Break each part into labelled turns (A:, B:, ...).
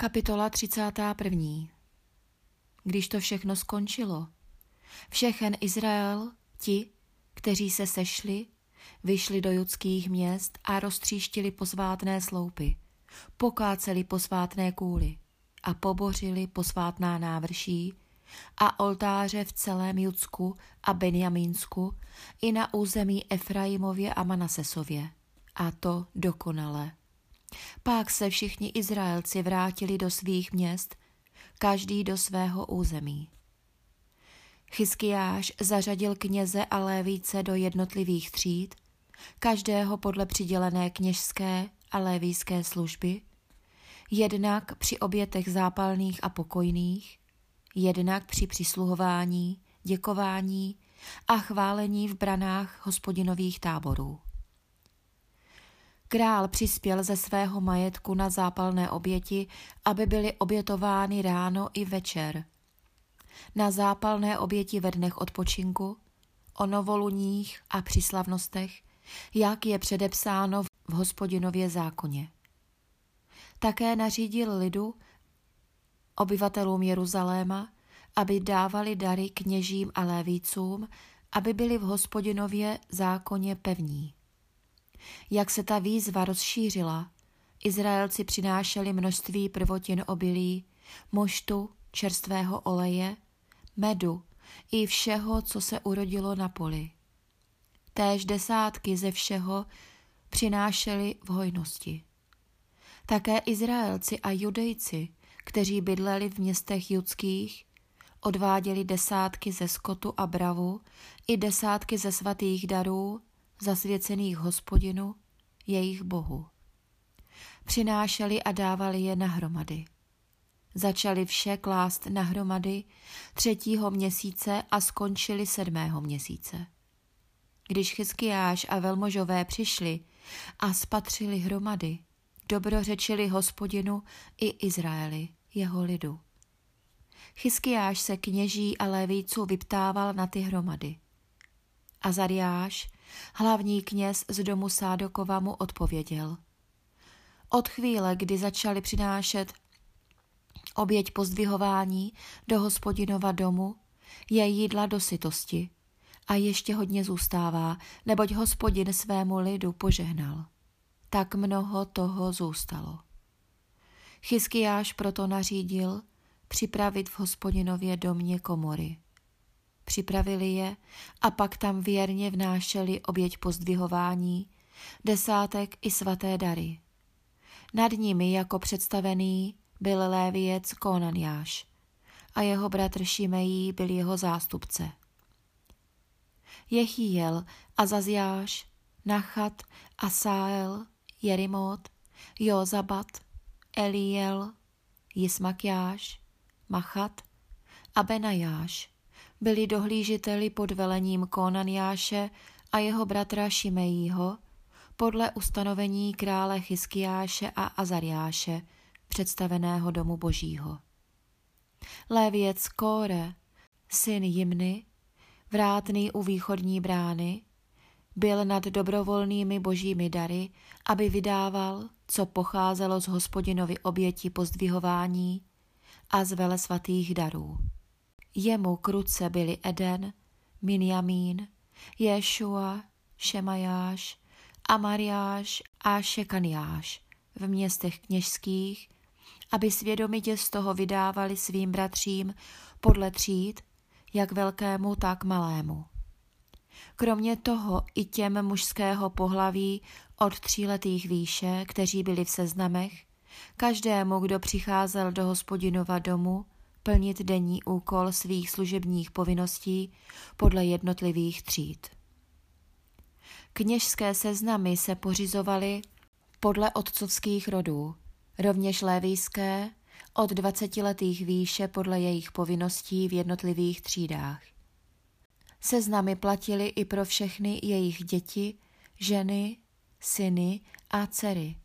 A: Kapitola 31. Když to všechno skončilo, všechen Izrael, ti, kteří se sešli, vyšli do judských měst a roztříštili posvátné sloupy, pokáceli posvátné kůly a pobořili posvátná návrší a oltáře v celém Judsku a Benjamínsku i na území Efraimově a Manasesově. A to dokonale. Pak se všichni Izraelci vrátili do svých měst, každý do svého území. Chyskiáš zařadil kněze a lévíce do jednotlivých tříd, každého podle přidělené kněžské a lévíské služby, jednak při obětech zápalných a pokojných, jednak při přisluhování, děkování a chválení v branách hospodinových táborů. Král přispěl ze svého majetku na zápalné oběti, aby byly obětovány ráno i večer. Na zápalné oběti ve dnech odpočinku, o novoluních a při slavnostech, jak je předepsáno v hospodinově zákoně. Také nařídil lidu, obyvatelům Jeruzaléma, aby dávali dary kněžím a lévícům, aby byli v hospodinově zákoně pevní. Jak se ta výzva rozšířila, Izraelci přinášeli množství prvotin obilí, moštu, čerstvého oleje, medu i všeho, co se urodilo na poli. Též desátky ze všeho přinášeli v hojnosti. Také Izraelci a Judejci, kteří bydleli v městech judských, odváděli desátky ze skotu a bravu i desátky ze svatých darů zasvěcených hospodinu, jejich bohu. Přinášeli a dávali je nahromady. Začali vše klást nahromady třetího měsíce a skončili sedmého měsíce. Když Chyskiáš a velmožové přišli a spatřili hromady, dobrořečili hospodinu i Izraeli, jeho lidu. Chyskiáš se kněží a lévíců vyptával na ty hromady. Azariáš, hlavní kněz z domu Sádokova mu odpověděl. Od chvíle, kdy začali přinášet oběť pozdvihování do hospodinova domu, je jídla do sytosti a ještě hodně zůstává, neboť hospodin svému lidu požehnal. Tak mnoho toho zůstalo. Chyskiáš proto nařídil připravit v hospodinově domě komory připravili je a pak tam věrně vnášeli oběť pozdvihování, desátek i svaté dary. Nad nimi jako představený byl léviec Konaniáš a jeho bratr Šimejí byl jeho zástupce. Jechiel, Azaziáš, Nachat, Asael, Jerimot, Jozabat, Eliel, Jismakiáš, Machat a Benajáš byli dohlížiteli pod velením Konaniáše a jeho bratra Šimejího podle ustanovení krále Chyskiáše a Azariáše, představeného domu božího. Lévěc Kóre, syn Jimny, vrátný u východní brány, byl nad dobrovolnými božími dary, aby vydával, co pocházelo z hospodinovi oběti pozdvihování a z vele svatých darů. Jemu kruce byli Eden, Minjamín, Ješua, Šemajáš, Amariáš a Šekaniáš v městech kněžských, aby svědomitě z toho vydávali svým bratřím podle tříd, jak velkému, tak malému. Kromě toho i těm mužského pohlaví od tříletých výše, kteří byli v seznamech, každému, kdo přicházel do hospodinova domu, plnit denní úkol svých služebních povinností podle jednotlivých tříd. Kněžské seznamy se pořizovaly podle otcovských rodů, rovněž lévijské od dvacetiletých výše podle jejich povinností v jednotlivých třídách. Seznamy platily i pro všechny jejich děti, ženy, syny a dcery,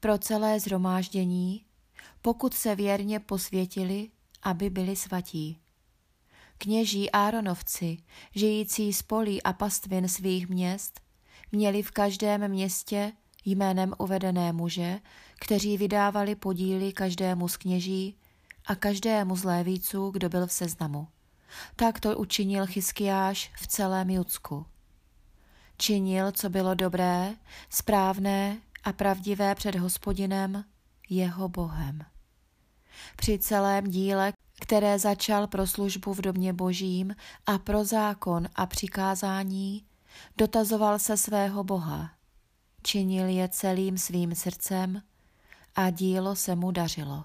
A: pro celé zhromáždění, pokud se věrně posvětili aby byli svatí. Kněží Áronovci, žijící z polí a pastvin svých měst, měli v každém městě jménem uvedené muže, kteří vydávali podíly každému z kněží a každému z lévíců, kdo byl v seznamu. Tak to učinil Chyskiáš v celém Judsku. Činil, co bylo dobré, správné a pravdivé před hospodinem, jeho Bohem. Při celém díle, které začal pro službu v domě božím a pro zákon a přikázání, dotazoval se svého Boha. Činil je celým svým srdcem a dílo se mu dařilo.